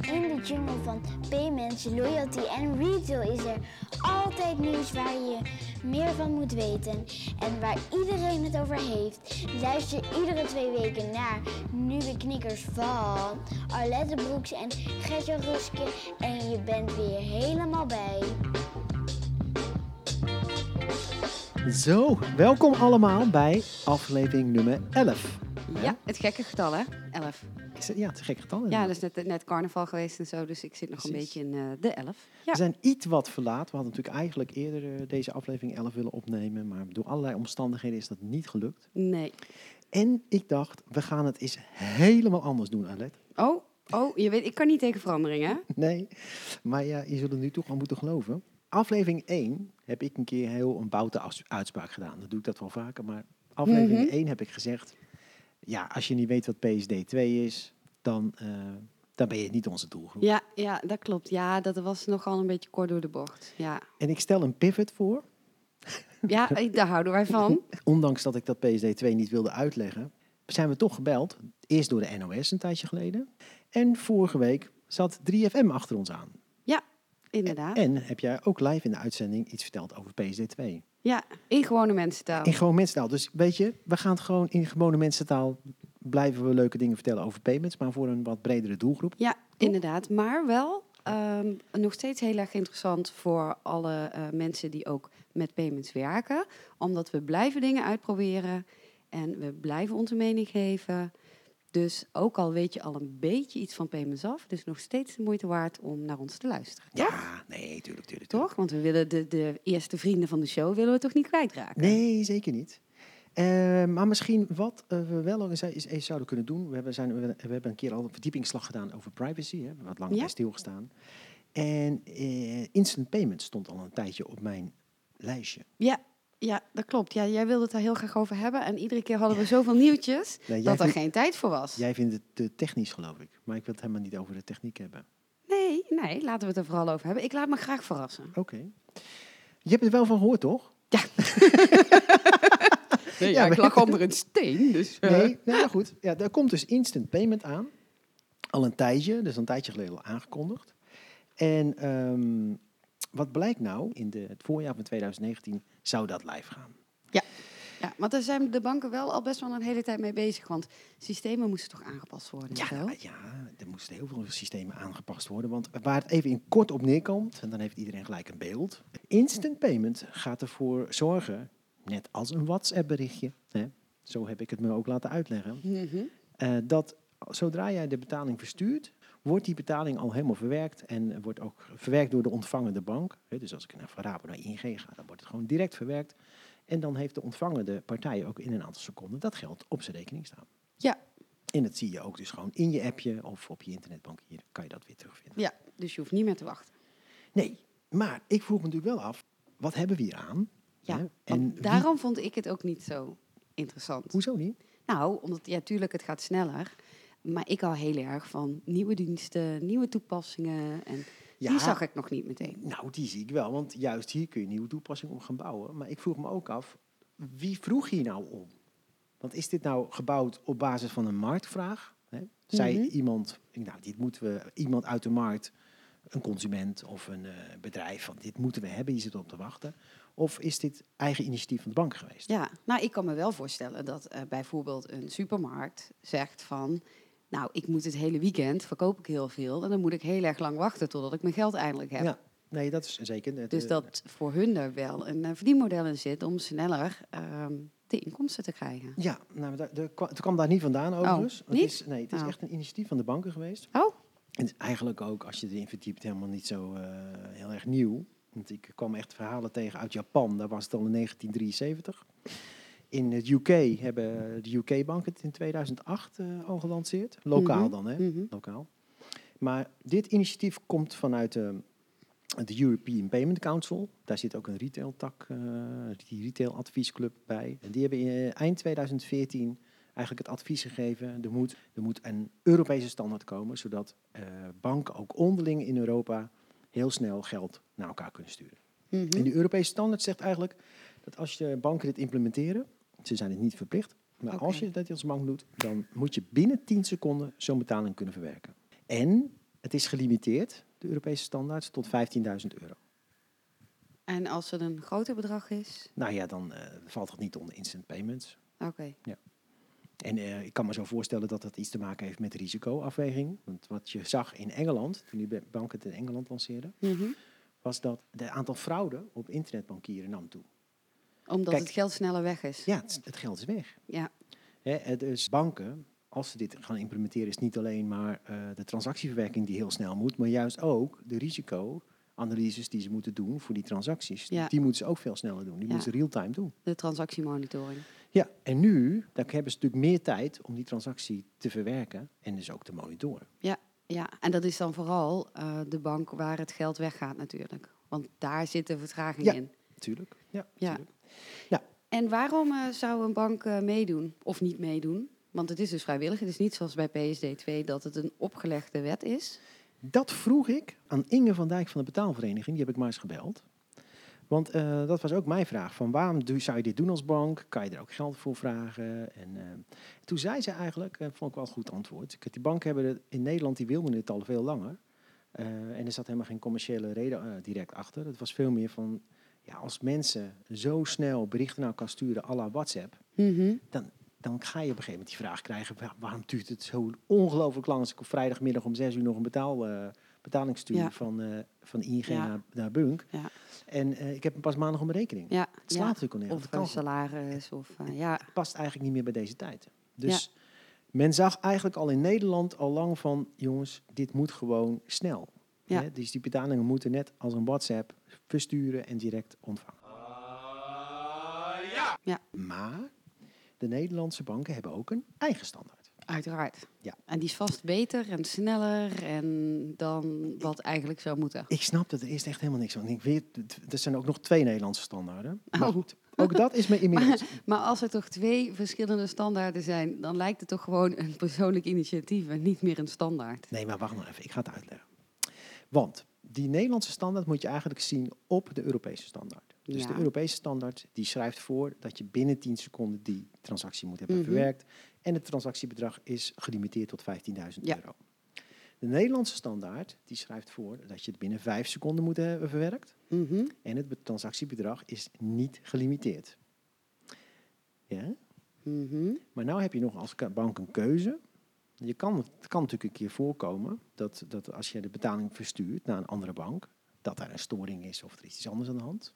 In de jungle van payments, loyalty en retail is er altijd nieuws waar je meer van moet weten en waar iedereen het over heeft. Luister iedere twee weken naar nieuwe knikkers van Arlette Broeks en Gertje Ruske en je bent weer helemaal bij. Zo, welkom allemaal bij aflevering nummer 11. Ja, het gekke getal hè, 11. Is het, ja, het is een gek getal. Ja, dat is net, net carnaval geweest en zo, dus ik zit nog een beetje in eh, de 11. Ja. We zijn iets wat verlaat. We hadden natuurlijk eigenlijk eerder eh, deze aflevering 11 willen opnemen, maar door allerlei omstandigheden is dat niet gelukt. Nee. En ik dacht, we gaan het eens helemaal anders doen, Alet. Oh, oh, je weet, ik kan niet tegen verandering hè? Nee, maar ja, je zult er nu toch aan moeten geloven. Aflevering 1 heb ik een keer heel een boute uitspraak gedaan. Dan doe ik dat wel vaker, maar aflevering Mhm. 1 heb ik gezegd... Ja, als je niet weet wat PSD 2 is, dan, eh, dan ben je niet onze doelgroep. Ja, ja, dat klopt. Ja, dat was nogal een beetje kort door de bocht. Ja, En ik stel een pivot voor, ja ik- daar houden wij van. ondanks dat ik dat PSD 2 niet wilde uitleggen, zijn we toch gebeld. Eerst door de NOS een tijdje geleden. En vorige week zat 3FM achter ons aan. Inderdaad. En heb jij ook live in de uitzending iets verteld over PSD 2. Ja, in gewone mensentaal. In gewoon mensentaal. Dus weet je, we gaan het gewoon in gewone mensentaal blijven we leuke dingen vertellen over payments, maar voor een wat bredere doelgroep. Ja, inderdaad. Maar wel ehm, nog steeds heel erg interessant voor alle eh, mensen die ook met payments werken. Omdat we blijven dingen uitproberen en we blijven onze mening geven. Dus ook al weet je al een beetje iets van payments af, het is nog steeds de moeite waard om naar ons te luisteren. Toch? Ja, nee, tuurlijk, tuurlijk. Toch? Want we willen de, de eerste vrienden van de show willen we toch niet kwijtraken? Nee, zeker niet. Eh, maar misschien wat eh, we wel nog eens, eens, eens zouden kunnen doen. We hebben, zijn, we, we hebben een keer al een verdiepingsslag gedaan over privacy. Hè, we hebben wat langer Ja. stilgestaan. En eh, instant payment stond al een tijdje op mijn lijstje. Ja, ja, dat klopt. Ja, jij wilde het daar heel graag over hebben. En iedere keer hadden we zoveel nieuwtjes Nee, dat er vindt, geen tijd voor was. jij vindt het te technisch, geloof ik. Maar ik wil het helemaal niet over de techniek hebben. Nee, nee, laten we het er vooral over hebben. Ik laat me graag verrassen. Oké. Je hebt er wel van gehoord, toch? Nee, Ja, ik maar- lag onder een steen, dus... eh, Nee, nou ja, goed. Ja, er komt dus instant payment aan. Al een tijdje, dus een tijdje geleden al aangekondigd. En ehm, wat blijkt nou? In de, het voorjaar van 2019 zou dat live gaan. Ja, want daar zijn de banken wel al best wel een hele tijd mee bezig. Want systemen moesten toch aangepast worden en Ja, ja, er moesten heel veel systemen aangepast worden. Want waar het even in kort op neerkomt, en dan heeft iedereen gelijk een beeld. Instant payment gaat ervoor zorgen, net als een WhatsApp-berichtje, hè, zo heb ik het me ook laten uitleggen, Mhm. eh, dat zodra jij de betaling verstuurt, wordt die betaling al helemaal verwerkt en wordt ook verwerkt door de ontvangende bank. Dus als ik naar Van Rabo naar ING ga, dan wordt het gewoon direct verwerkt. En dan heeft de ontvangende partij ook in een aantal seconden dat geld op zijn rekening staan. Ja. En dat zie je ook dus gewoon in je appje of op je internetbankier kan je dat weer terugvinden. ja, dus je hoeft niet meer te wachten. Nee, maar ik vroeg me natuurlijk wel af, wat hebben we hier aan? Ja, En wie- daarom vond ik het ook niet zo interessant. hoezo niet? Nou, omdat, ja, tuurlijk, het gaat sneller. Maar ik hou heel erg van nieuwe diensten, nieuwe toepassingen. En Ja. die zag ik nog niet meteen. Nou, die zie ik wel, want juist hier kun je nieuwe toepassingen op gaan bouwen. Maar ik vroeg me ook af, wie vroeg hier nou om? Want is dit nou gebouwd op basis van een marktvraag? Hè? Zei Mhm. iemand, nou, dit moeten we, iemand uit de markt, een consument of een eh, bedrijf, van dit moeten we hebben, hier zit op te wachten. Of is dit eigen initiatief van de bank geweest? Ja, nou, ik kan me wel voorstellen dat eh, bijvoorbeeld een supermarkt zegt van... Nou, ik moet het hele weekend, verkoop ik heel veel... en dan moet ik heel erg lang wachten totdat ik mijn geld eindelijk heb. Ja, nee, dat is zeker. Het, Dus eh, dat voor hun er wel een eh, verdienmodel in zit om sneller ehm, de inkomsten te krijgen. Ja, nou, daar kwam- het kwam daar niet vandaan overigens. het niet? is, nee, het is Oh. echt een initiatief van de banken geweest. Oh, En het is eigenlijk ook, als je erin verdiept, helemaal niet zo eh, heel erg nieuw. Want ik kwam echt verhalen tegen uit Japan, daar was het al in 1973. In het UK hebben de UK-banken het in 2008 eh, al gelanceerd. Lokaal Mhm, dan, hè? mhm. Lokaal. Maar dit initiatief komt vanuit de, de European Payment Council. Daar zit ook een retail-tak, eh, die retail-adviesclub bij. En die hebben in, eh, eind 2014 eigenlijk het advies gegeven. Er moet, er moet een Europese standaard komen, zodat eh, banken ook onderling in Europa heel snel geld naar elkaar kunnen sturen. mhm. En die Europese standaard zegt eigenlijk dat als je banken dit implementeren, ze zijn het niet verplicht, maar als je dat als bank doet, dan moet je binnen 10 seconden zo'n betaling kunnen verwerken. En het is gelimiteerd, de Europese standaard, tot 15.000 euro. En als het een groter bedrag is? Nou ja, dan eh, valt het niet onder instant payments. Oké. En eh, ik kan me zo voorstellen dat dat iets te maken heeft met risicoafweging. Want wat je zag in Engeland, toen die bank het in Engeland lanceerde, Mhm. was dat het aantal fraude op internetbankieren nam toe. Omdat Kijk. het geld sneller weg is. Ja, het, het geld is weg. Ja. Hè, is banken, als ze dit gaan implementeren, is niet alleen maar eh, de transactieverwerking die heel snel moet, maar juist ook de risicoanalyses die ze moeten doen voor die transacties. Ja. Die moeten ze ook veel sneller doen. Die Ja. moeten ze real-time doen. De transactiemonitoring. Ja, en nu dan hebben ze natuurlijk meer tijd om die transactie te verwerken en dus ook te monitoren. Ja, en dat is dan vooral eh, de bank waar het geld weggaat natuurlijk. Want daar zit de vertraging Ja. in. Tuurlijk. Ja, Ja. En waarom eh, zou een bank eh, meedoen of niet meedoen? Want het is dus vrijwillig. Het is niet zoals bij PSD2 dat het een opgelegde wet is. Dat vroeg ik aan Inge van Dijk van de betaalvereniging. Die heb ik maar eens gebeld. Want eh, dat was ook mijn vraag. Van waarom doe, zou je dit doen als bank? Kan je er ook geld voor vragen? En toen zei ze eigenlijk, eh, vond ik wel een goed antwoord. Die banken hebben het, in Nederland, die wilden het al veel langer. En er zat helemaal geen commerciële reden direct achter. Het was veel meer van, ja, als mensen zo snel berichten naar elkaar sturen à la WhatsApp. Mhm. Dan ga je op een gegeven moment die vraag krijgen, "Wa- waarom duurt het zo ongelooflijk lang als ik op vrijdagmiddag om zes uur nog een betaal, eh, betaling stuur Ja. van, eh, van ING Ja. naar, naar Bunk. Ja. En eh, ik heb hem pas maandag op mijn rekening. Ja, Het slaat natuurlijk al nergens. Of een kan salaris. Of, ja. het past eigenlijk niet meer bij deze tijd. Dus men zag eigenlijk al in Nederland al lang van, jongens, dit moet gewoon snel. Ja. Hè, Dus die betalingen moeten net als een WhatsApp versturen en direct ontvangen. Ja. Maar de Nederlandse banken hebben ook een eigen standaard. Uiteraard. Ja. En die is vast beter en sneller en dan wat eigenlijk zou moeten. Ik snap dat er eerst echt helemaal niks van. Ik weet, er zijn ook nog twee Nederlandse standaarden. Maar Oh. goed, ook dat is me inmiddels. Maar als er toch twee verschillende standaarden zijn, dan lijkt het toch gewoon een persoonlijk initiatief en niet meer een standaard. Nee, maar wacht nog even. Ik ga het uitleggen. Want die Nederlandse standaard moet je eigenlijk zien op de Europese standaard. Dus Ja. de Europese standaard die schrijft voor dat je binnen 10 seconden die transactie moet hebben Mhm. verwerkt. En het transactiebedrag is gelimiteerd tot 15.000 Ja. euro. De Nederlandse standaard die schrijft voor dat je het binnen 5 seconden moet hebben verwerkt. Mhm. En het be- transactiebedrag is niet gelimiteerd. Ja? Mhm. Maar nu heb je nog als bank een keuze. Je kan, het kan natuurlijk een keer voorkomen dat, dat als je de betaling verstuurt naar een andere bank, dat daar een storing is of er is iets anders aan de hand.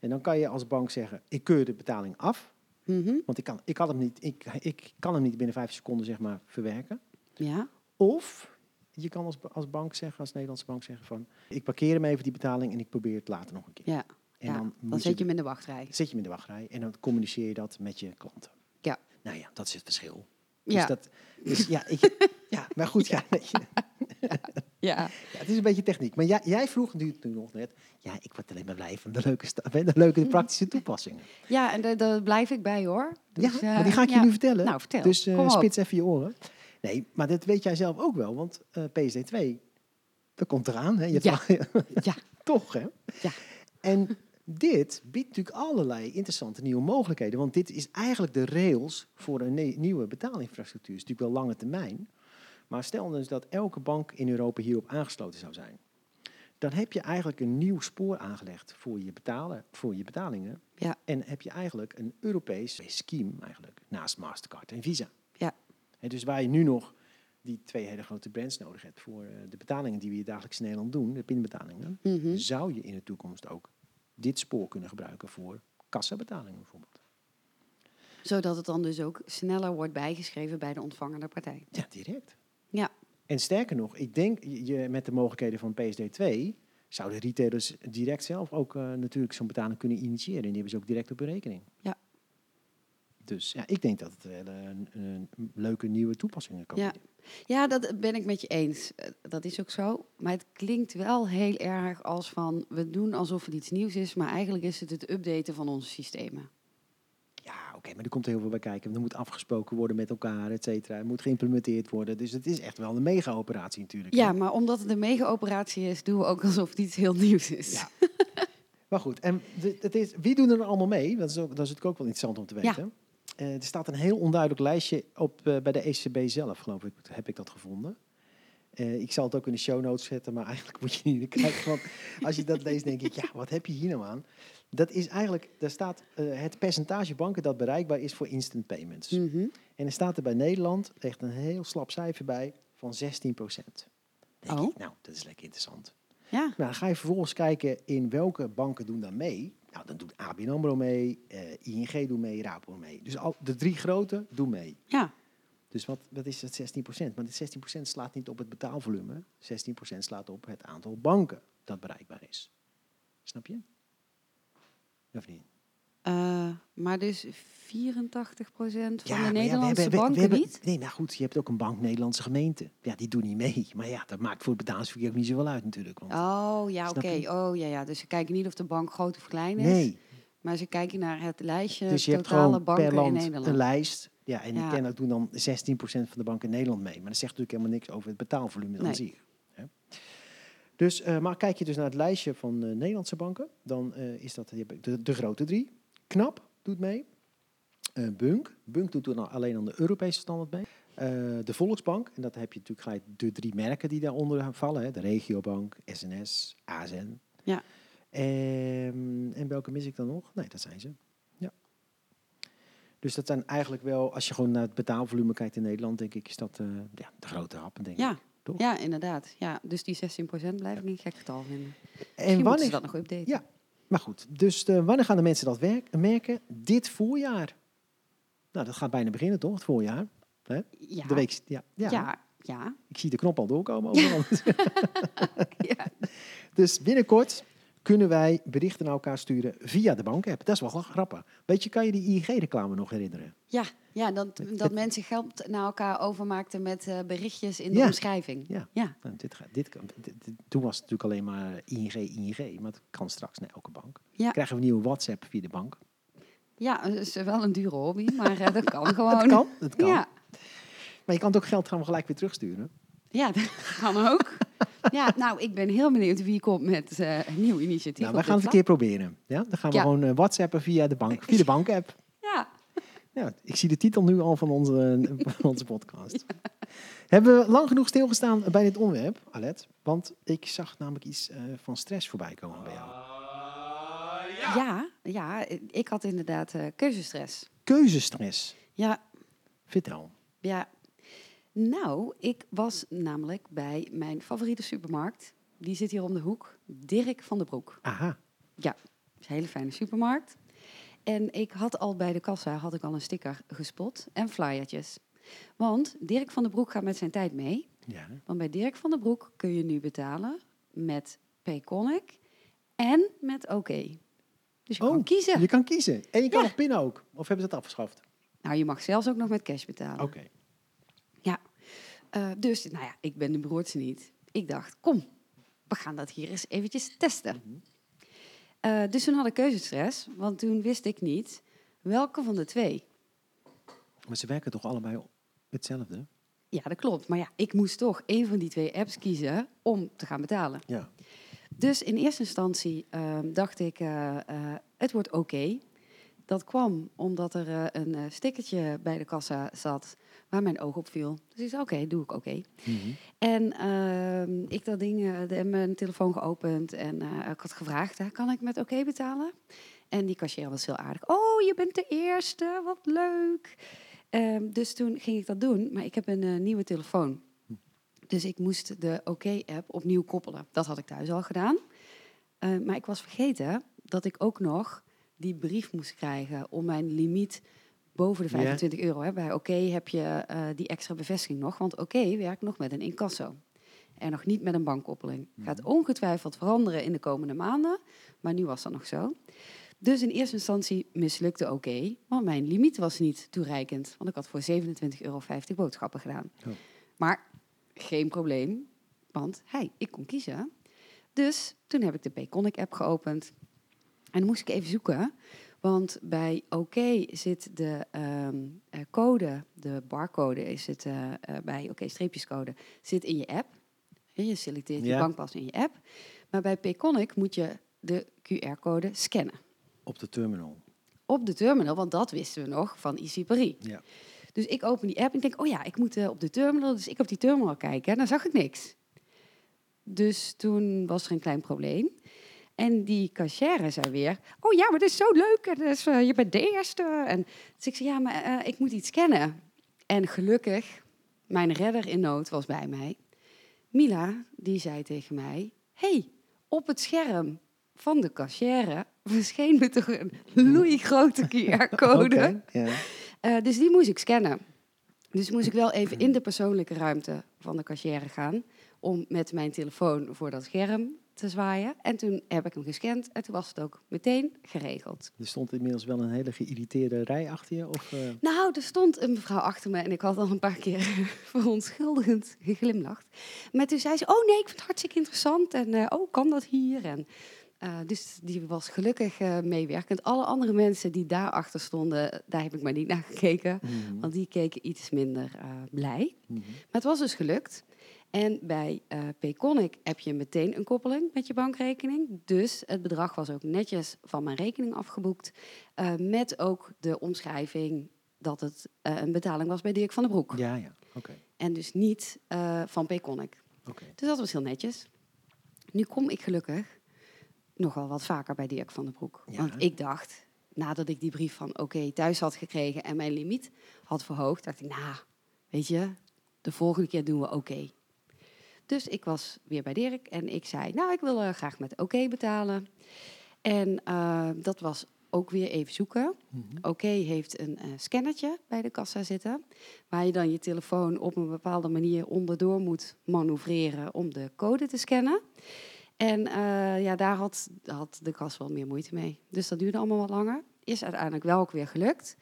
En dan kan je als bank zeggen, ik keur de betaling af, Mhm. want ik kan, ik kan, hem, niet, ik, ik kan hem niet binnen vijf seconden zeg maar, verwerken. Ja. Of je kan als, als bank zeggen, als Nederlandse bank zeggen van, ik parkeer hem even die betaling en ik probeer het later nog een keer. Ja. En ja. dan, Dan, zet je hem in de wachtrij. zet je hem in de wachtrij en dan communiceer je dat met je klanten. Ja. Nou ja, dat is het verschil. Dus Ja. dat, dus ja, ik, ja, maar goed, ja, Ja. ja, het is een beetje techniek. Maar jij, jij vroeg nu, nog net, ja, ik word alleen maar blij van de leuke, sta- de leuke praktische toepassingen. ja, en daar, blijf ik bij hoor. Dus, ja, eh, maar die ga ik je nu vertellen. Nou, vertel. Dus eh, spits even je oren. Nee, maar dat weet jij zelf ook wel, want eh PSD2, dat komt eraan. Hè? Je Ja. Ja. Toch, hè? Ja. En dit biedt natuurlijk allerlei interessante nieuwe mogelijkheden. Want dit is eigenlijk de rails voor een nieuwe betaalinfrastructuur. Het is natuurlijk wel lange termijn. Maar stel dus dat elke bank in Europa hierop aangesloten zou zijn. Dan heb je eigenlijk een nieuw spoor aangelegd voor je, betalen, voor je betalingen. Ja. En heb je eigenlijk een Europees scheme eigenlijk, naast Mastercard en Visa. Ja. En dus waar je nu nog die twee hele grote brands nodig hebt voor eh, de betalingen die we hier dagelijks in Nederland doen, de pinbetalingen, Mhm. zou je in de toekomst ook dit spoor kunnen gebruiken voor kassabetalingen bijvoorbeeld. Zodat het dan dus ook sneller wordt bijgeschreven bij de ontvangende partij. Ja, direct. Ja. En sterker nog, ik denk je, met de mogelijkheden van PSD2 zouden retailers direct zelf ook eh, natuurlijk zo'n betaling kunnen initiëren. En die hebben ze ook direct op hun rekening. Ja. Dus ja, ik denk dat het wel een, een leuke nieuwe toepassingen kan Ja. Ja, dat ben ik met je eens. Eh, Dat is ook zo. Maar het klinkt wel heel erg als van we doen alsof het iets nieuws is, maar eigenlijk is het het updaten van onze systemen. Ja, oké, maar er komt heel veel bij kijken. Er moet afgesproken worden met elkaar, et cetera. Het moet geïmplementeerd worden. Dus het is echt wel een mega-operatie natuurlijk. Ja, maar omdat het een mega-operatie is, doen we ook alsof het iets heel nieuws is. Ja. Maar goed, en het is, wie doen er allemaal mee? Dat is, ook, dat is natuurlijk ook wel interessant om te Ja. Eh, er staat een heel onduidelijk lijstje op, eh, bij de ECB zelf, geloof ik, heb ik dat gevonden. Eh, ik zal het ook in de show notes zetten, maar eigenlijk moet je niet kijken. Want als je dat leest, denk ik, ja, wat heb je hier nou aan? Dat is eigenlijk, daar staat het percentage banken dat bereikbaar is voor instant payments. Mhm. En er staat er bij Nederland echt een heel slap cijfer bij van 16 procent. Denk Oh. ik, nou, dat is lekker interessant. Ja. Nou, dan ga je vervolgens kijken in welke banken doen daar mee. Dan doet ABN AMRO mee, eh, ING doet mee, Rabo mee. Dus al, de drie grote doen mee. Ja. Dus wat, wat is dat 16 procent? Maar dit 16 procent slaat niet op het betaalvolume. 16 procent slaat op het aantal banken dat bereikbaar is. Snap je? Of niet? Eh, maar dus 84% van de maar ja, we Nederlandse hebben- we- we banken hebben- niet? Nee, nou goed, je hebt ook een bank Nederlandse gemeente. Ja, die doen niet mee. Maar ja, dat maakt voor het betalingsverkeer ook niet zoveel uit natuurlijk. Want, Oh, ja, oké. Oh, ja, ja. Dus ze kijken niet of de bank groot of klein is. nee, Maar ze kijken naar het lijstje dus je hebt gewoon banken per land Nederland. een lijst. Ja, en die kennen ook doen dan 16% van de banken in Nederland mee. Maar dat zegt natuurlijk helemaal niks over het betaalvolume dan Nee. zie je. Dus, eh, maar kijk je dus naar het lijstje van eh, Nederlandse banken, dan eh, is dat de, de grote drie. KNAP doet mee. Eh, Bunk. Bunk doet dan alleen aan de Europese standaard mee. Eh, de Volksbank, en dat heb je natuurlijk gelijk de drie merken die daaronder vallen. Hè. De Regiobank, SNS, ASN. Ja. Ehm, en welke mis ik dan nog? Nee, dat zijn ze. Ja. Dus dat zijn eigenlijk wel, als je gewoon naar het betaalvolume kijkt in Nederland, denk ik, is dat eh, ja, de grote happen, denk ik. Ja. Toch? ja, inderdaad. Ja, dus die 16% blijf ik een gek getal vinden. En wanneer, ze dat nog updaten. Ja. Maar goed, dus eh, wanneer gaan de mensen dat werk, merken? Dit voorjaar. Nou, dat gaat bijna beginnen, toch? Het voorjaar. Hè? Ja. De week, ja, ja. Ja, ja. Ik zie de knop al doorkomen overal. ja. dus binnenkort kunnen wij berichten naar elkaar sturen via de bank-app. Dat is wel grappig. Weet je, kan je die ING-reclame nog herinneren? Ja, ja dat, dat het- mensen geld naar elkaar overmaakten met eh, berichtjes in de Ja. omschrijving. Ja. Ja. Nou, dit, gaat- dit, dit- dit- toen was het natuurlijk alleen maar ING, ING. Maar het kan straks naar elke bank. Ja. Krijgen we een nieuwe WhatsApp via de bank. Ja, het is wel een dure hobby, maar eh, dat kan gewoon. Dat kan, dat kan. Ja, Maar je kan het ook geld gaan gelijk weer terugsturen. ja dat kan ook. Ja, nou, ik ben heel benieuwd wie komt met eh, een nieuw initiatief. Nou, wij gaan het een keer proberen. Ja? Dan gaan we Ja. gewoon eh, WhatsAppen via de bank, via de bank-app. Ja, Ja, ik zie de titel nu al van onze, van onze podcast. Hebben we lang genoeg stilgestaan bij dit onderwerp, Alet? Want ik zag namelijk iets eh, van stress voorbij komen bij jou. ja, ja, ik had inderdaad keuzestress. Keuzestress. Ja, Vertel. ja. Nou, ik was namelijk bij mijn favoriete supermarkt. Die zit hier om de hoek. Dirk van den Broek. Aha. Ja, is een hele fijne supermarkt. En ik had al bij de kassa had ik al een sticker gespot en flyertjes. Want Dirk van den Broek gaat met zijn tijd mee. Ja. Want bij Dirk van den Broek kun je nu betalen met Payconic en met OK. Dus je Oh, kan kiezen. Je kan kiezen. En je kan Ja. nog pinnen ook. Of hebben ze dat afgeschaft? Nou, je mag zelfs ook nog met cash betalen. Oké. Eh, dus, nou ja, ik ben de broertje niet. Ik dacht, kom, we gaan dat hier eens eventjes testen. Eh, dus toen had ik keuzestress, want toen wist ik niet welke van de twee. Maar ze werken toch allebei hetzelfde? Ja, dat klopt. Maar ja, ik moest toch een van die twee apps kiezen om te gaan betalen. Ja. Dus in eerste instantie ehm, dacht ik, eh, het wordt oké. Dat kwam omdat er een stickertje bij de kassa zat waar mijn oog op viel. Dus ik zei, oké, doe ik oké. Mhm. En ehm, ik dat ding, de, mijn telefoon geopend en eh, ik had gevraagd, kan ik met oké betalen? En die cashier was heel aardig. Oh, je bent de eerste, wat leuk. Ehm, dus toen ging ik dat doen, maar ik heb een eh, nieuwe telefoon. Dus ik moest de oké-app opnieuw koppelen. Dat had ik thuis al gedaan. Eh, maar ik was vergeten dat ik ook nog die brief moest krijgen om mijn limiet boven de Ja. 25 euro. Hè. Bij oké heb je eh, die extra bevestiging nog, want oké werkt nog met een incasso. En nog niet met een bankkoppeling. Gaat ongetwijfeld veranderen in de komende maanden, maar nu was dat nog zo. Dus in eerste instantie mislukte oké, want mijn limiet was niet toereikend. Want ik had voor 27,50 euro boodschappen gedaan. Oh. Maar geen probleem, want hey, ik kon kiezen. Dus toen heb ik de Payconic-app geopend. En dan moest ik even zoeken, want bij OK zit de ehm, eh, code, de barcode is het eh, eh, bij OK streepjescode, zit in je app. Je selecteert je Ja. bankpas in je app. Maar bij Payconic moet je de QR-code scannen Op de terminal. op de terminal, want dat wisten we nog van Easy Paris. Ja. Dus ik open die app en denk, oh ja, ik moet op de terminal. Dus ik op die terminal kijken en dan zag ik niks. Dus toen was er een klein probleem. En die cashier zei weer, oh ja, maar dit is zo leuk. En dus, eh, je bent de eerste. En dus ik zei, ja, maar eh, ik moet iets scannen. En gelukkig, mijn redder in nood was bij mij. Mila, die zei tegen mij, hey, op het scherm van de cashier verscheen me toch een loeigrote QR-code. Eh, dus die moest ik scannen. Dus moest ik wel even in de persoonlijke ruimte van de cashier gaan om met mijn telefoon voor dat scherm te zwaaien. En toen heb ik hem gescand en toen was het ook meteen geregeld. Er stond inmiddels wel een hele geïrriteerde rij achter je? Of, eh, Nou, er stond een mevrouw achter me en ik had al een paar keer verontschuldigend geglimlacht. Maar toen zei ze, oh nee, ik vind het hartstikke interessant en eh, oh, kan dat hier? En, eh, dus die was gelukkig meewerkend. Alle andere mensen die daarachter stonden, daar heb ik maar niet naar gekeken. mhm, Want die keken iets minder blij. mhm. Maar het was dus gelukt. En bij eh Payconic heb je meteen een koppeling met je bankrekening. Dus het bedrag was ook netjes van mijn rekening afgeboekt. eh, met ook de omschrijving dat het eh, een betaling was bij Dirk van den Broek. Ja, ja. Oké. En dus niet van Payconic. oké. Dus dat was heel netjes. Nu kom ik gelukkig nogal wat vaker bij Dirk van den Broek. Ja. Want ik dacht, nadat ik die brief van oké thuis had gekregen en mijn limiet had verhoogd, dacht ik, nou, weet je, de volgende keer doen we oké. Dus ik was weer bij Dirk en ik zei, nou, ik wil eh, graag met oké betalen. En eh, dat was ook weer even zoeken. Mhm. Oké heeft een eh scannertje bij de kassa zitten, waar je dan je telefoon op een bepaalde manier onderdoor moet manoeuvreren om de code te scannen. En ja, daar had, had de kassa wel meer moeite mee. Dus dat duurde allemaal wat langer. Is uiteindelijk wel ook weer gelukt.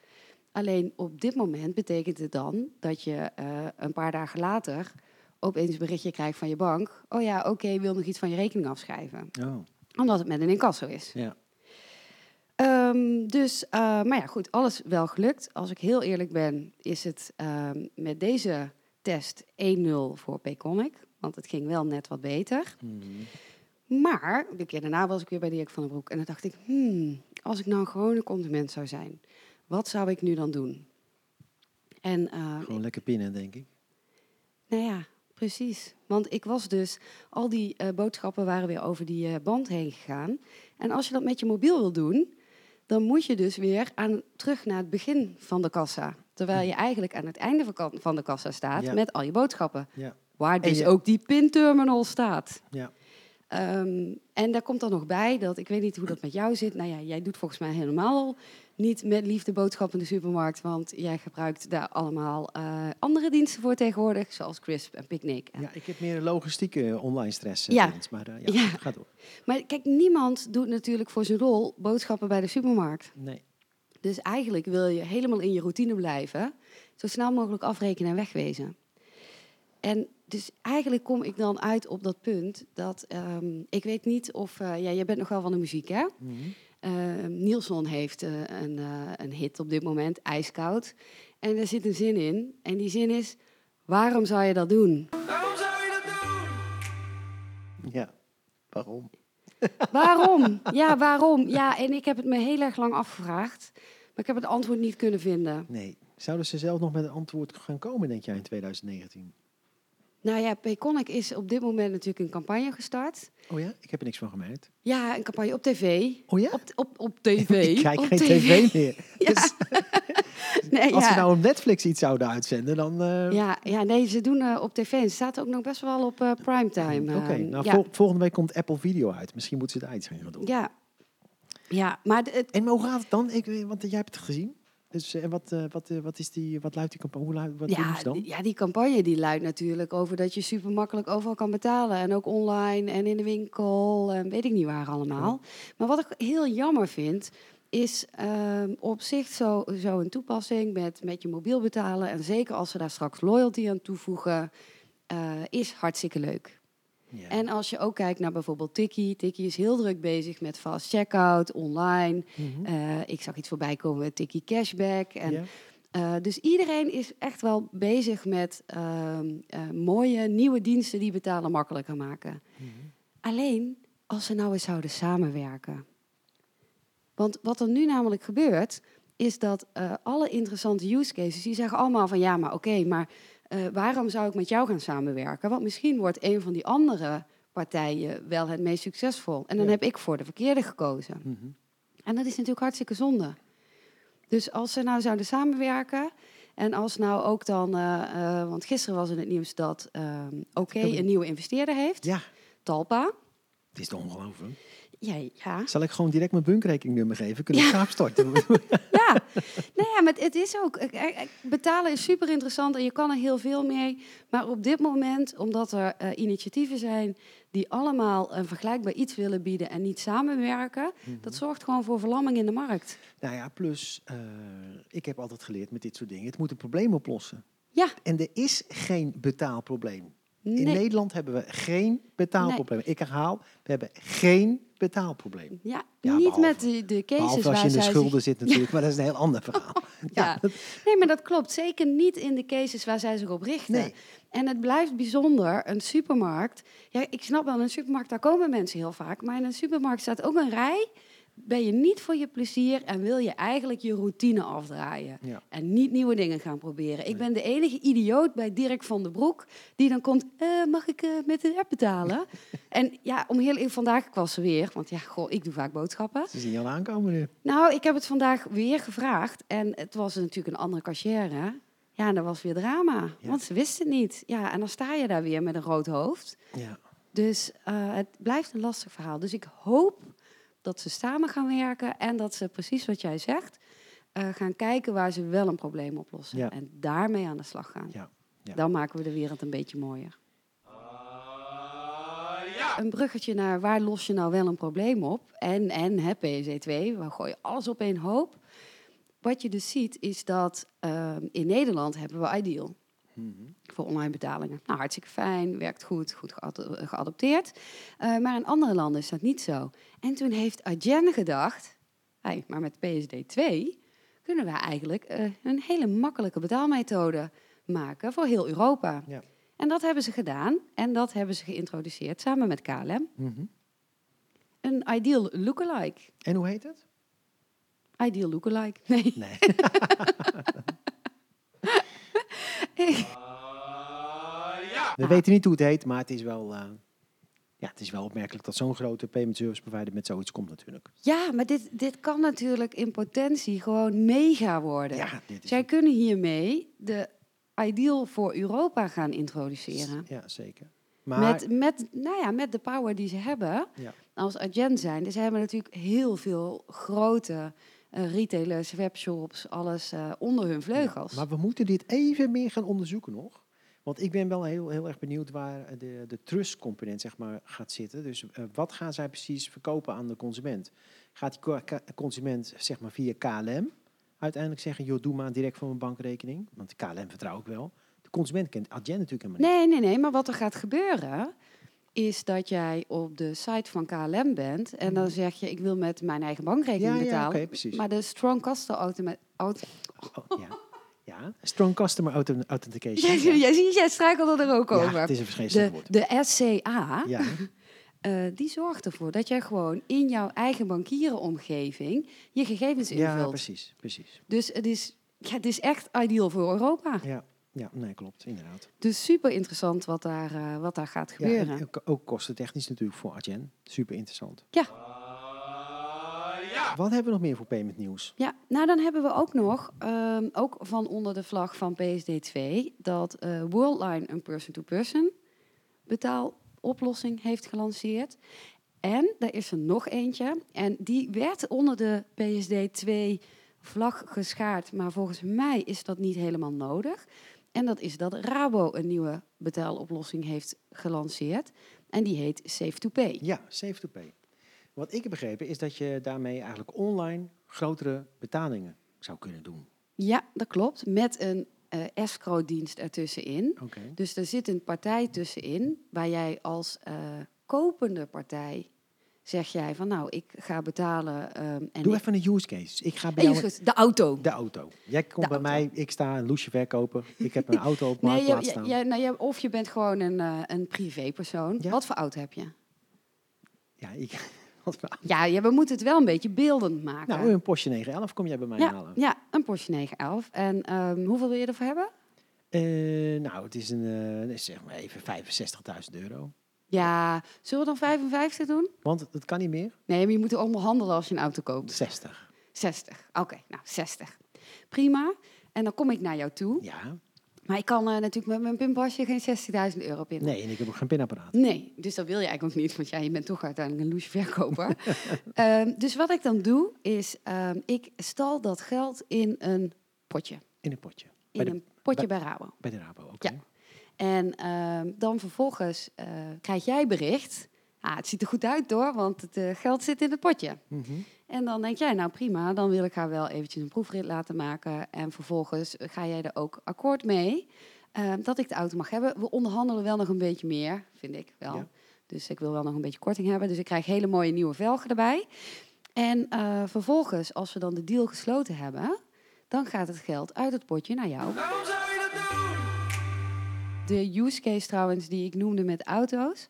Alleen op dit moment betekent het dan dat je een paar dagen later opeens een berichtje krijgt van je bank. Oh ja, oké, wil nog iets van je rekening afschrijven. Oh, Omdat het met een incasso is. ja. Ehm, dus, eh, maar ja, goed, alles wel gelukt. Als ik heel eerlijk ben, is het ehm, met deze test 1-0 voor Payconic. Want het ging wel net wat beter. Mhm. Maar de keer daarna was ik weer bij Dirk van den Broek. En dan dacht ik, hmm, als ik nou een gewone consument zou zijn, wat zou ik nu dan doen? En eh, Gewoon lekker pinnen, denk ik. nou ja, precies. Want ik was dus, al die eh, boodschappen waren weer over die eh, band heen gegaan. En als je dat met je mobiel wil doen, dan moet je dus weer aan, terug naar het begin van de kassa. Terwijl je eigenlijk aan het einde van de kassa staat Ja. met al je boodschappen. Ja. Waar dus je- ook die pinterminal staat. Ja. Ehm, en daar komt dan nog bij dat, ik weet niet hoe dat met jou zit. Nou ja, jij doet volgens mij helemaal niet met liefde boodschappen in de supermarkt. Want jij gebruikt daar allemaal eh, andere diensten voor tegenwoordig. Zoals Crisp en Picnic. En ja, ik heb meer logistieke online stress. eh, Ja. Maar eh, ja, Ja. ga door. Maar kijk, niemand doet natuurlijk voor zijn rol boodschappen bij de supermarkt. Nee. Dus eigenlijk wil je helemaal in je routine blijven. Zo snel mogelijk afrekenen en wegwezen. En dus eigenlijk kom ik dan uit op dat punt dat ehm, ik weet niet of... eh, ja, jij bent nog wel van de muziek, hè? Nielsen heeft eh, een, eh, een hit op dit moment, IJskoud. En daar zit een zin in. En die zin is, waarom zou je dat doen? Ja. Waarom? Waarom? Ja, waarom? Ja, en ik heb het me heel erg lang afgevraagd. Maar ik heb het antwoord niet kunnen vinden. Nee. Zouden ze zelf nog met een antwoord gaan komen, denk jij, in 2019? Nou ja, Payconic is op dit moment natuurlijk een campagne gestart. Oh ja? Ik heb er niks van gemerkt. Ja, een campagne op tv. Oh ja? Op, op, op tv. ik kijk op geen tv, meer. Ja. Dus Nee, als ja. we nou op Netflix iets zouden uitzenden, dan... eh, ja, ja, nee, ze doen eh, op tv. En ze staat ook nog best wel op eh, primetime. Oké, eh, nou vol- volgende week komt Apple Video uit. Misschien moeten ze daar iets aan gaan doen. ja. ja, maar het, En hoe gaat het dan? Ik, weet- want jij hebt het gezien. Dus eh, wat, eh, wat, eh, wat, is die, wat luidt die campagne? Hoe luidt, wat doen ja, dan? die- ja, die campagne die luidt natuurlijk over dat je super makkelijk overal kan betalen. En ook online en in de winkel en weet ik niet waar allemaal. Maar wat ik heel jammer vind, is ehm, op zich zo, zo een toepassing met, met je mobiel betalen. En zeker als ze daar straks loyalty aan toevoegen, is hartstikke leuk. Ja. En als je ook kijkt naar bijvoorbeeld Tikkie. Tikkie is heel druk bezig met fast checkout, online. Mhm. Eh, ik zag iets voorbij komen met Tikkie cashback. En Ja? eh, dus iedereen is echt wel bezig met ehm, eh, mooie nieuwe diensten die betalen makkelijker maken. Mhm. Alleen als ze nou eens zouden samenwerken. Want wat er nu namelijk gebeurt, is dat alle interessante use cases, die zeggen allemaal van ja, maar oké, maar eh, waarom zou ik met jou gaan samenwerken? Want misschien wordt een van die andere partijen wel het meest succesvol. En dan Ja. heb ik voor de verkeerde gekozen. Mhm. En dat is natuurlijk hartstikke zonde. Dus als ze nou zouden samenwerken. En als nou ook dan, eh, eh, want gisteren was in het nieuws dat ehm Oké heb ik- een nieuwe investeerder heeft, Ja, Talpa. het is toch ongelooflijk. Ja, ja. Zal ik gewoon direct mijn bankrekeningnummer geven? Kunnen we het storten? ja. Nou ja, maar het is ook. Betalen is super interessant en je kan er heel veel mee. Maar op dit moment, omdat er eh, initiatieven zijn die allemaal een vergelijkbaar iets willen bieden en niet samenwerken, dat zorgt gewoon voor verlamming in de markt. nou ja, plus, eh, ik heb altijd geleerd met dit soort dingen. Het moet een probleem oplossen. Ja, En er is geen betaalprobleem. In. Nederland hebben we geen betaalprobleem. Ik herhaal, we hebben geen betaalprobleem. Ja, Ja, niet behalve- met de, de cases als je waar in de zich- schulden zit natuurlijk, maar dat is een heel ander verhaal. Ja. Nee, maar dat klopt. Zeker niet in de cases waar zij zich op richten. Nee. En het blijft bijzonder, een supermarkt. Ja, ik snap wel, in een supermarkt, daar komen mensen heel vaak. Maar in een supermarkt staat ook een rij. Ben je niet voor je plezier en wil je eigenlijk je routine afdraaien. Ja. En niet nieuwe dingen gaan proberen. Ik ben de enige idioot bij Dirk van den Broek die dan komt, "Eh, mag ik eh, met de app betalen? en ja, om heel even vandaag, was er weer, want ja, goh, ik doe vaak boodschappen. Ze zien je al aankomen nu. Nou, ik heb het vandaag weer gevraagd. En het was natuurlijk een andere cashier. Ja, en dat was weer drama. Ja. Want ze wist het niet. Ja, en dan sta je daar weer met een rood hoofd. Ja. Dus eh, het blijft een lastig verhaal. Dus ik hoop dat ze samen gaan werken. En dat ze, precies wat jij zegt, eh, gaan kijken waar ze wel een probleem oplossen. Ja. En daarmee aan de slag gaan. Ja. Ja. Dan maken we de wereld een beetje mooier. Een bruggetje naar waar los je nou wel een probleem op? En, en hè, PSD2, we gooien alles op één hoop. Wat je dus ziet is dat ehm, in Nederland hebben we Ideal Mhm. voor online betalingen. Nou, hartstikke fijn, werkt goed, goed geado- geadopteerd. Eh, maar in andere landen is dat niet zo. En toen heeft Adyen gedacht, hey, maar met PSD2 kunnen we eigenlijk eh, een hele makkelijke betaalmethode maken voor heel Europa. Ja. En dat hebben ze gedaan en dat hebben ze geïntroduceerd samen met KLM. Mhm. Een Ideal Lookalike. En hoe heet het? Ideal Lookalike. Nee. Nee. We weten niet hoe het heet, maar het is wel, eh, ja, het is wel opmerkelijk dat zo'n grote payment service provider met zoiets komt natuurlijk. Ja, maar dit, dit kan natuurlijk in potentie gewoon mega worden. Ja, dit is Zij kunnen hiermee de Ideal voor Europa gaan introduceren. Ja, zeker. Maar Met, met, nou ja, met de power die ze hebben ja, als agent zijn. Dus ze hebben natuurlijk heel veel grote eh, retailers, webshops, alles eh, onder hun vleugels. maar we moeten dit even meer gaan onderzoeken nog. Want ik ben wel heel, heel erg benieuwd waar de, de trust component zeg maar, gaat zitten. Dus eh, wat gaan zij precies verkopen aan de consument? Gaat die consument zeg maar, via KLM uiteindelijk zeggen... joh, doe maar direct van mijn bankrekening? Want KLM vertrouw ik wel. De consument kent Adyen natuurlijk helemaal niet. Nee, nee, nee. Maar wat er gaat gebeuren, is dat jij op de site van KLM bent en dan zeg je, ik wil met mijn eigen bankrekening Mhm. Ja, ja, betalen. oké, precies. Maar de strong customer automa- auto Oh, ja. ja, strong customer auto- authentication. Jij, Ja. jij ziet, jij struikelde er ook Ja, over. het is een verschrikkelijk de, woord. de SCA, Ja, eh, die zorgt ervoor dat jij gewoon in jouw eigen bankierenomgeving je gegevens ja, invult. precies, precies. dus het is, ja, het is echt ideal voor Europa. Ja, ja, nee, klopt, inderdaad. Dus super interessant wat daar, eh, wat daar gaat Ja, gebeuren. en ook- ook kostentechnisch natuurlijk voor Adyen. Super interessant. Ja. Wat hebben we nog meer voor payment nieuws? Ja, nou dan hebben we ook nog, ehm, ook van onder de vlag van PSD2, dat eh, Worldline een person-to-person betaaloplossing heeft gelanceerd. En er is er nog eentje, en die werd onder de PSD2 vlag geschaard, maar volgens mij is dat niet helemaal nodig. En dat is dat Rabo een nieuwe betaaloplossing heeft gelanceerd. En die heet Safe to Pay. Ja, Safe to Pay. Wat ik heb begrepen is dat je daarmee eigenlijk online grotere betalingen zou kunnen doen. Ja, dat klopt. Met een eh escrow-dienst ertussenin. Dus er zit een partij tussenin waar jij als eh, kopende partij zeg jij van nou, ik ga betalen. ehm, en Doe even een use case. Ik ga bij jou de auto. de auto. Jij komt bij auto. mij, ik sta een loesje verkoper. Ik heb een auto op Nee, staan. je, nou, of je bent gewoon een, eh, een privépersoon. Ja. Wat voor auto heb je? Ja, ik, Wat voor auto? Ja, ja, we moeten het wel een beetje beeldend maken. Nou, een Porsche 911 kom jij bij mij ja, halen. ja, een Porsche 911. En ehm, hoeveel wil je ervoor hebben? Eh, nou, het is een, eh, zeg maar even 65.000 euro. Ja, zullen we dan 55 doen? Want het, het kan niet meer. Nee, maar je moet onderhandelen als je een auto koopt. 60. 60. Oké, nou 60. Prima. En dan kom ik naar jou toe. Ja. Maar ik kan eh, natuurlijk met mijn pinpasje geen 60.000 euro pinnen. Nee, en ik heb ook geen pinapparaat. Nee, dus dat wil je eigenlijk ook niet, want ja, je bent toch uiteindelijk een loesje verkoper. Ehm, dus wat ik dan doe, is ehm, ik stal dat geld in een potje. In een potje. In Bij de, een potje bij Rabo. bij de Rabo, oké. Ja. En ehm, dan vervolgens eh, krijg jij bericht. Ah, het ziet er goed uit hoor, want het eh, geld zit in het potje. Mhm. En dan denk jij, nou prima, dan wil ik haar wel eventjes een proefrit laten maken. En vervolgens ga jij er ook akkoord mee eh, dat ik de auto mag hebben. We onderhandelen wel nog een beetje meer, vind ik wel. Ja. Dus ik wil wel nog een beetje korting hebben. Dus ik krijg hele mooie nieuwe velgen erbij. En eh, vervolgens, als we dan de deal gesloten hebben, dan gaat het geld uit het potje naar jou. De use case trouwens die ik noemde met auto's,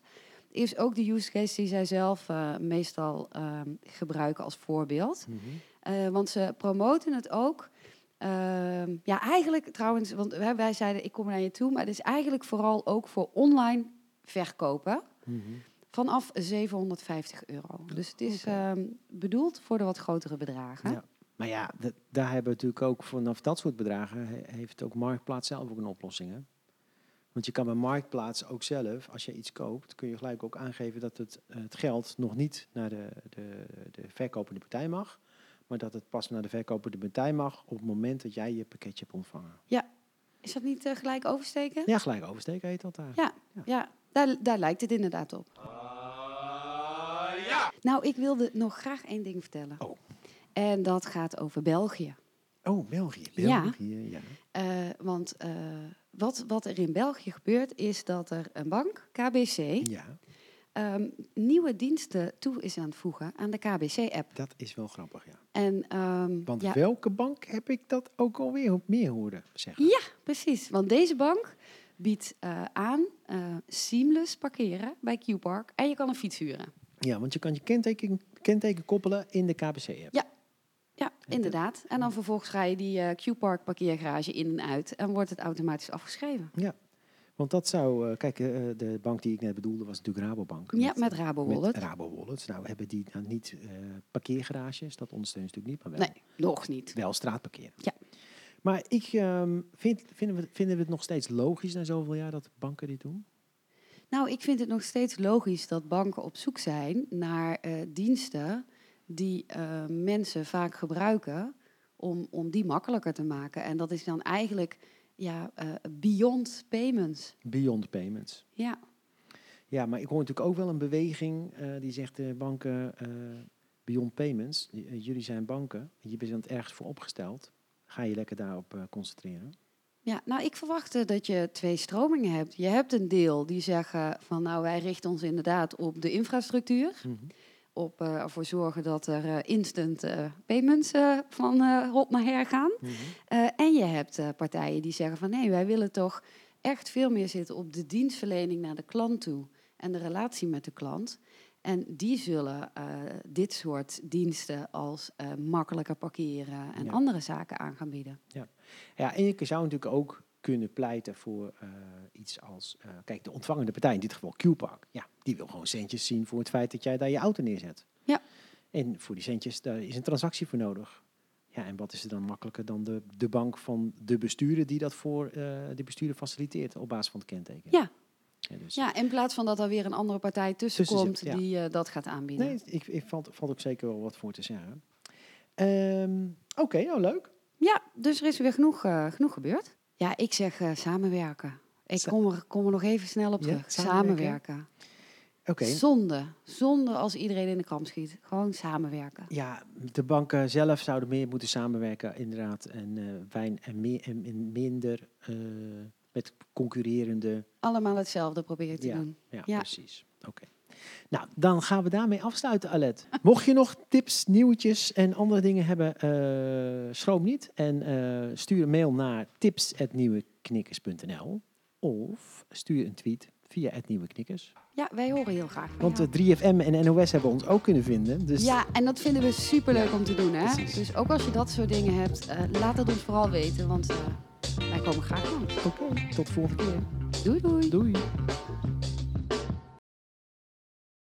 is ook de use case die zij zelf eh, meestal ehm, gebruiken als voorbeeld. Mhm. Eh, want ze promoten het ook. ehm, ja, eigenlijk trouwens, want wij, wij zeiden ik kom naar je toe, maar het is eigenlijk vooral ook voor online verkopen Mhm. vanaf 750 euro. Dus het is ehm, bedoeld voor de wat grotere bedragen. Ja. Maar ja, daar hebben we natuurlijk ook vanaf dat soort bedragen he- heeft ook Marktplaats zelf ook een oplossing. Hè? Want je kan bij Marktplaats ook zelf, als je iets koopt, kun je gelijk ook aangeven dat het, eh, het geld nog niet naar de, de, de verkopende partij mag. Maar dat het pas naar de verkopende partij mag op het moment dat jij je pakketje hebt ontvangen. Is dat niet eh, gelijk oversteken? Ja, gelijk oversteken heet dat daar. Ja, ja daar, daar lijkt het inderdaad op. Nou, ik wilde nog graag één ding vertellen. Oh. En dat gaat over België. Oh, België. Ja. België, ja. Eh, want eh, wat, wat er in België gebeurt, is dat er een bank, KBC, Ja, ehm, nieuwe diensten toe is aan het voegen aan de KBC-app. dat is wel grappig, ja. En ehm, Want ja, welke bank heb ik dat ook alweer meer horen zeggen? Ja, precies. Want deze bank biedt eh, aan eh, seamless parkeren bij Q-Park en je kan een fiets huren. Ja, want je kan je kenteken, kenteken koppelen in de KBC-app. Ja. Ja, inderdaad. En dan vervolgens ga je die eh, Q-Park parkeergarage in en uit en wordt het automatisch afgeschreven. Want dat zou, eh, kijk, eh, de bank die ik net bedoelde was natuurlijk Rabobank. Ja, met Rabo Wallet. Met Rabo Wallet. Nou, hebben die nou niet parkeergarages, dat ondersteunen ze natuurlijk niet, maar wel, Nee, nog niet. wel straatparkeren. Ja. Maar ik ehm, vind, vinden, we, vinden we het nog steeds logisch na zoveel jaar dat banken dit doen? Nou, ik vind het nog steeds logisch dat banken op zoek zijn naar diensten die eh, mensen vaak gebruiken om, om die makkelijker te maken. En dat is dan eigenlijk ja, eh, beyond payments. Beyond payments. Ja. Ja, maar ik hoor natuurlijk ook wel een beweging eh, die zegt de banken beyond payments. Jullie zijn banken, je bent ergens voor opgesteld. Ga je lekker daarop concentreren. Ja, nou, ik verwachtte dat je twee stromingen hebt. Je hebt een deel die zeggen van nou, wij richten ons inderdaad op de infrastructuur. Op eh, ervoor zorgen dat er eh, instant eh, payments van hot naar her gaan. Mhm. En je hebt partijen die zeggen van nee, wij willen toch echt veel meer zitten op de dienstverlening naar de klant toe en de relatie met de klant. En die zullen dit soort diensten als makkelijker parkeren en Ja. andere zaken aan gaan bieden. Ja, en je zou natuurlijk ook kunnen pleiten voor eh, iets als... eh, kijk, de ontvangende partij, in dit geval Q-Park... Ja, die wil gewoon centjes zien voor het feit dat jij daar je auto neerzet. Ja. En voor die centjes, daar is een transactie voor nodig. Ja, en wat is er dan makkelijker dan de, de bank van de bestuurder... die dat voor eh, de bestuurder faciliteert op basis van het kenteken? Ja. Ja, dus, Ja, in plaats van dat er weer een andere partij tussen Tussen komt zit, ja. die dat gaat aanbieden. Nee, ik, ik valt, valt ook zeker wel wat voor te zeggen. Ehm, Oké, oh leuk. Ja, dus er is weer genoeg, genoeg gebeurd. Ja, ik zeg eh, samenwerken. Ik Sa- kom er, kom er nog even snel op Ja, terug. samenwerken? Samenwerken. Oké. Zonde. Zonde als iedereen in de kramp schiet. Gewoon samenwerken. Ja, de banken zelf zouden meer moeten samenwerken, inderdaad. En, eh wijn en, meer, en, en minder eh, met concurrerende. Allemaal hetzelfde proberen te Ja. doen. Ja, Ja. precies. Oké. Nou, dan gaan we daarmee afsluiten, Alet. Mocht je nog tips, nieuwtjes en andere dingen hebben, eh, schroom niet. En eh, stuur een mail naar tips.nieuweknikkers.nl of stuur een tweet via het Nieuwe Knikkers. Ja, wij horen heel graag van Want jou. eh, 3FM en NOS hebben ons ook kunnen vinden. Dus Ja, en dat vinden we superleuk om te doen. Hè? Precies. Dus ook als je dat soort dingen hebt, laat het ons vooral weten. Want wij komen graag langs. oké, tot de volgende keer. Doei doei. Doei.